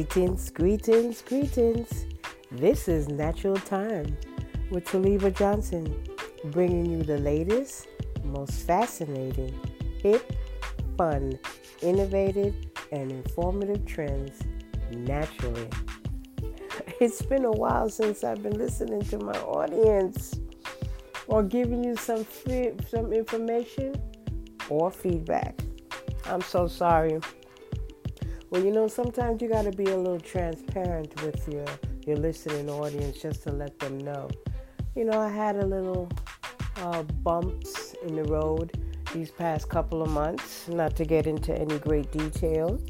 Greetings, greetings, greetings. This is Natural Time with Taliba Johnson, bringing you the latest, most fascinating, hip, fun, innovative, and informative trends naturally. It's been a while since I've been listening to my audience or giving you some free, some information or feedback. I'm so sorry. Well, you know, sometimes you got to be a little transparent with your your listening audience just to let them know. You know, I had a little uh, bumps in the road these past couple of months. Not to get into any great detail.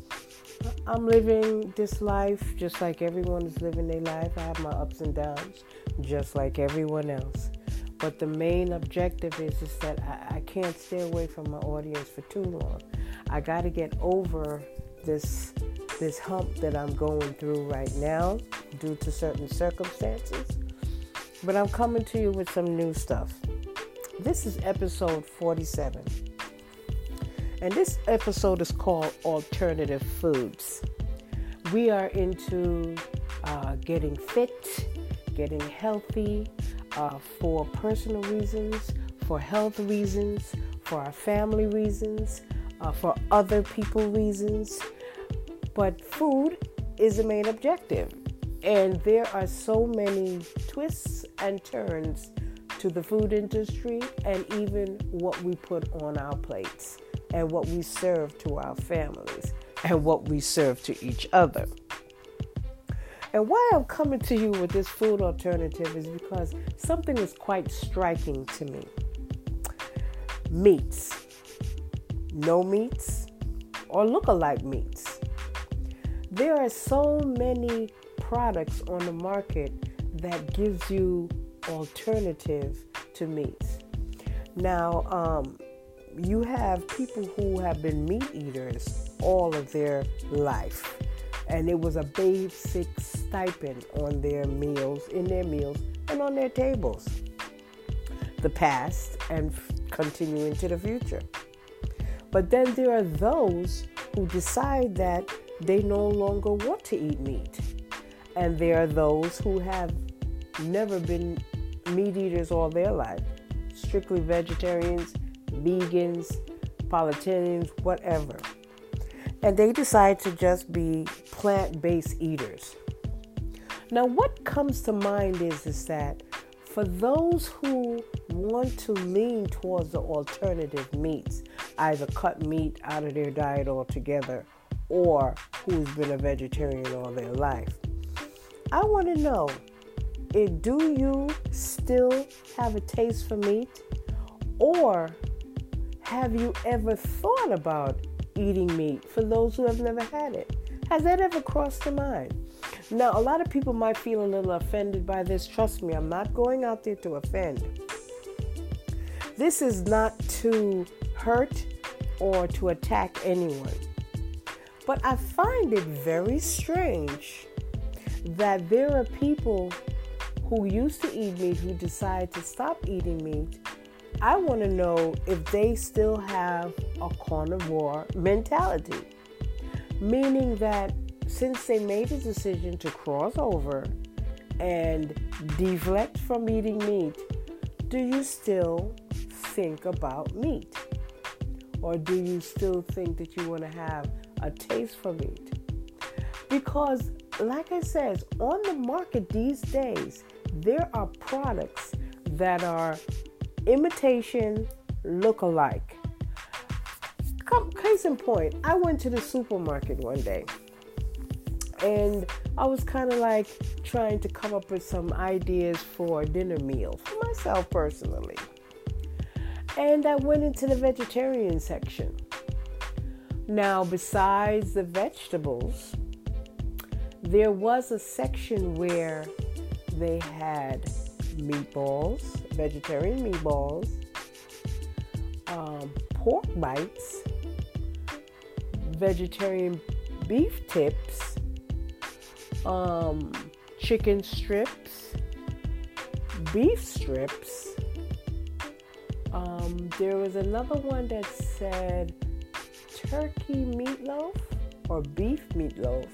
I'm living this life just like everyone is living their life. I have my ups and downs, just like everyone else. But the main objective is, is that I, I can't stay away from my audience for too long. I got to get over this this hump that I'm going through right now due to certain circumstances. But I'm coming to you with some new stuff. This is episode 47. And this episode is called Alternative Foods. We are into uh, getting fit, getting healthy uh, for personal reasons, for health reasons, for our family reasons, uh, for other people reasons. But food is the main objective. And there are so many twists and turns to the food industry and even what we put on our plates and what we serve to our families and what we serve to each other. And why I'm coming to you with this food alternative is because something is quite striking to me. Meats. No meats or look-alike meats. There are so many products on the market that gives you alternative to meats. Now, um, you have people who have been meat eaters all of their life, and it was a basic stipend on their meals, in their meals, and on their tables. The past and continue into the future. But then there are those who decide that they no longer want to eat meat. And there are those who have never been meat eaters all their life, strictly vegetarians, vegans, politicians, whatever. And they decide to just be plant based eaters. Now, what comes to mind is, is that for those who want to lean towards the alternative meats, either cut meat out of their diet altogether or who's been a vegetarian all their life, I want to know do you still have a taste for meat? Or have you ever thought about eating meat for those who have never had it? Has that ever crossed your mind? Now, a lot of people might feel a little offended by this. Trust me, I'm not going out there to offend. This is not to hurt or to attack anyone. But I find it very strange that there are people who used to eat meat who decide to stop eating meat, I want to know if they still have a carnivore mentality. Meaning that since they made the decision to cross over and deflect from eating meat, do you still think about meat? Or do you still think that you want to have a taste for meat? Because, like I said, on the market these days, there are products that are imitation look-alike. Case in point, I went to the supermarket one day and I was kind of like trying to come up with some ideas for a dinner meal for myself personally. And I went into the vegetarian section. Now, besides the vegetables, there was a section where they had meatballs, vegetarian meatballs, um, pork bites, vegetarian beef tips, um, chicken strips, beef strips. Um, there was another one that said turkey meatloaf or beef meatloaf.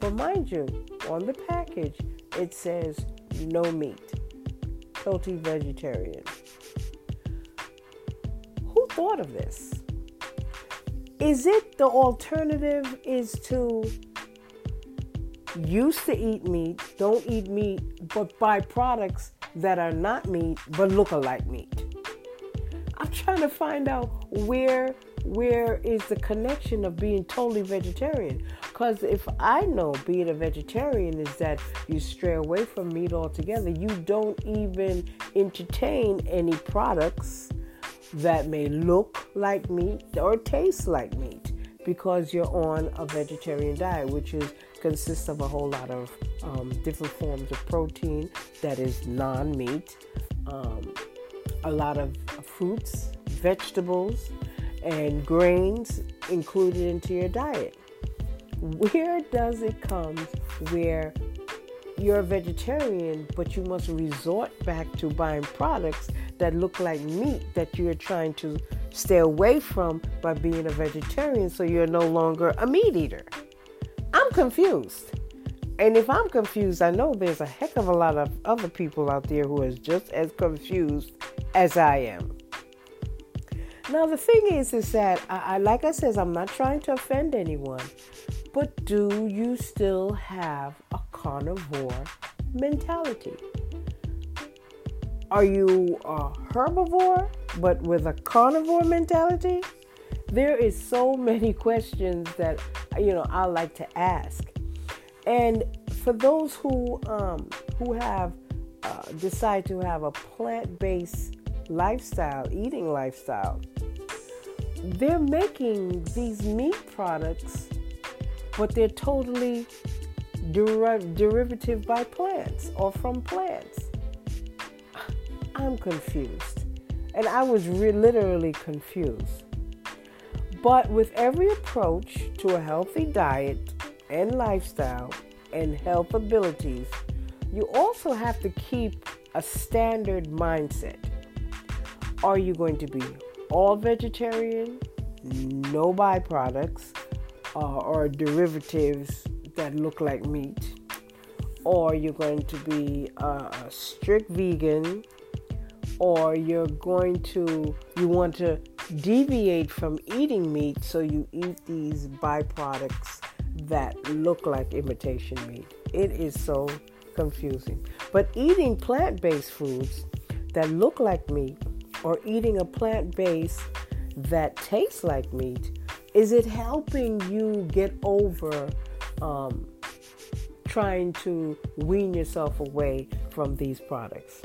But mind you, on the package, it says no meat, totally vegetarian. Who thought of this? Is it the alternative is to used to eat meat, don't eat meat, but buy products that are not meat but look alike meat? I'm trying to find out where where is the connection of being totally vegetarian? Because if I know being a vegetarian is that you stray away from meat altogether, you don't even entertain any products that may look like meat or taste like meat because you're on a vegetarian diet, which is consists of a whole lot of um, different forms of protein that is non-meat, um, a lot of fruits, vegetables, and grains included into your diet. Where does it come where you're a vegetarian, but you must resort back to buying products that look like meat that you're trying to stay away from by being a vegetarian so you're no longer a meat eater? Confused. And if I'm confused, I know there's a heck of a lot of other people out there who is just as confused as I am. Now the thing is, is that I, I like I says, I'm not trying to offend anyone, but do you still have a carnivore mentality? Are you a herbivore but with a carnivore mentality? There is so many questions that you know I like to ask, and for those who um, who have uh, decide to have a plant-based lifestyle, eating lifestyle, they're making these meat products, but they're totally derivative by plants or from plants. I'm confused. And I was re- literally confused. But with every approach to a healthy diet and lifestyle and health abilities, you also have to keep a standard mindset. Are you going to be all vegetarian, no byproducts uh, or derivatives that look like meat, or you're going to be a strict vegan, or you're going to you want to deviate from eating meat so you eat these byproducts that look like imitation meat. It is so confusing. But eating plant-based foods that look like meat or eating a plant base that tastes like meat, is it helping you get over um, trying to wean yourself away from these products?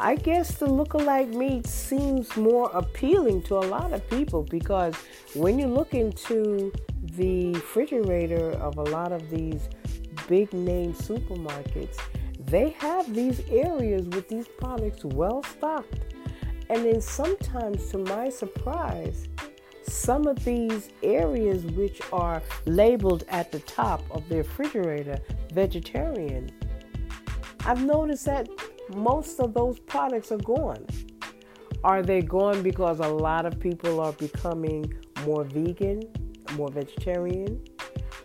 I guess the look-alike meat seems more appealing to a lot of people because when you look into the refrigerator of a lot of these big name supermarkets, they have these areas with these products well stocked. And then sometimes, to my surprise, some of these areas which are labeled at the top of the refrigerator vegetarian, I've noticed that most of those products are gone. Are they gone because a lot of people are becoming more vegan, more vegetarian?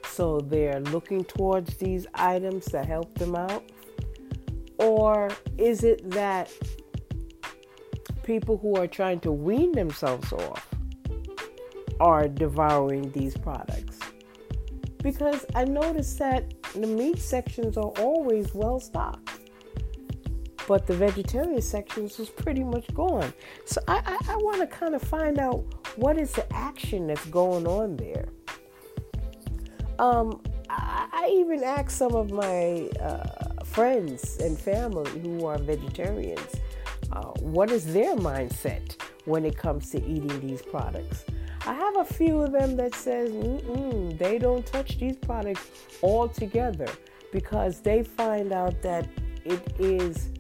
So they're looking towards these items to help them out? Or is it that people who are trying to wean themselves off are devouring these products. Because I noticed that the meat sections are always well stocked, but the vegetarian sections was pretty much gone. So I, I, I want to kind of find out what is the action that's going on there. Um, I, I even asked some of my uh, friends and family who are vegetarians uh, what is their mindset when it comes to eating these products. I have a few of them that says they don't touch these products altogether because they find out that it is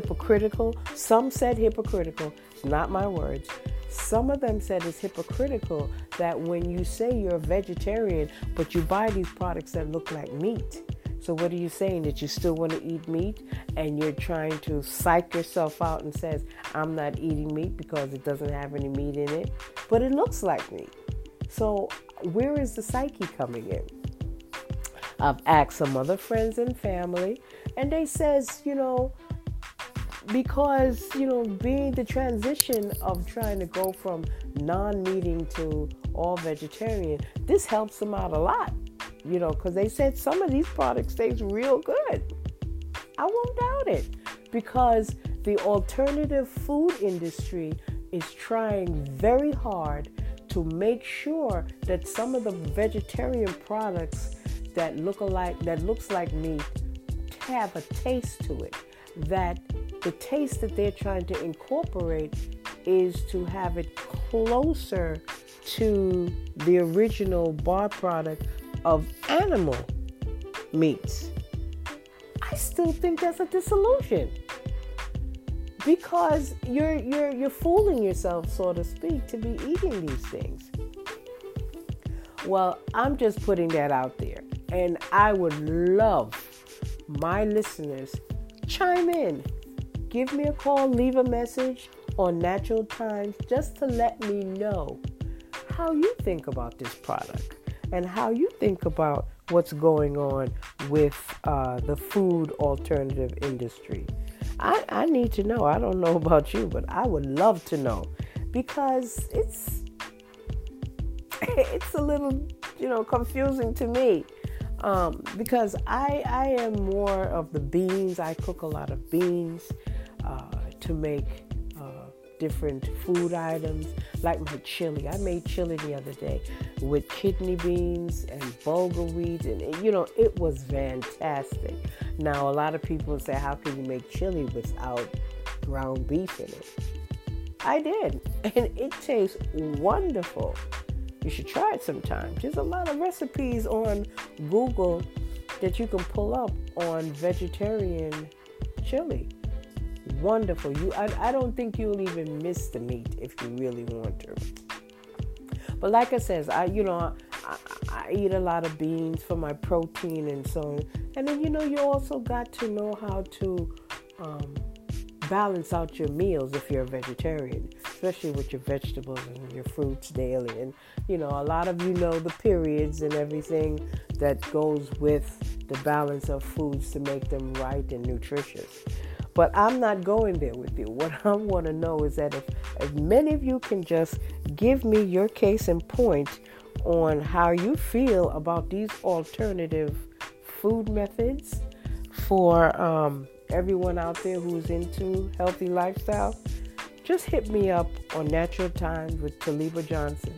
hypocritical. Some said hypocritical, not my words. Some of them said it's hypocritical that when you say you're a vegetarian, but you buy these products that look like meat, so, what are you saying? That you still want to eat meat and you're trying to psych yourself out and says, I'm not eating meat because it doesn't have any meat in it, but it looks like meat. So, where is the psyche coming in? I've asked some other friends and family, and they says, you know, because you know being the transition of trying to go from non-meating to all vegetarian this helps them out a lot you know because they said some of these products taste real good. I won't doubt it because the alternative food industry is trying very hard to make sure that some of the vegetarian products that look alike that looks like meat have a taste to it that the taste that they're trying to incorporate is to have it closer to the original bar product of animal meats. I still think that's a disillusion because you're you're you're fooling yourself, so to speak, to be eating these things. Well, I'm just putting that out there, and I would love my listeners chime in give me a call, leave a message on Natural Times just to let me know how you think about this product and how you think about what's going on with uh, the food alternative industry. I, I need to know. I don't know about you, but I would love to know because it's it's a little you know confusing to me um, because I I am more of the beans. I cook a lot of beans uh, to make uh, different food items, like my chili. I made chili the other day with kidney beans and bulgur wheat, and you know it was fantastic. Now a lot of people say, "How can you make chili without ground beef in it?" I did, and it tastes wonderful. You should try it sometime. There's a lot of recipes on Google that you can pull up on vegetarian chili wonderful. You, I, I don't think you'll even miss the meat if you really want to. But like I says, I you know I, I eat a lot of beans for my protein and so on. And then you know you also got to know how to um, balance out your meals if you're a vegetarian, especially with your vegetables and your fruits daily. And you know a lot of you know the periods and everything that goes with the balance of foods to make them right and nutritious. But I'm not going there with you. What I want to know is that if as many of you can just give me your case in point on how you feel about these alternative food methods for um, everyone out there who's into healthy lifestyle, just hit me up on Natural Times with Taliba Johnson.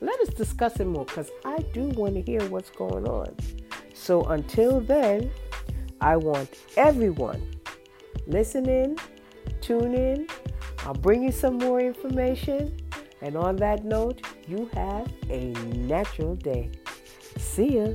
Let us discuss it more because I do want to hear what's going on. So until then, I want everyone Listen in, tune in. I'll bring you some more information. And on that note, you have a natural day. See ya.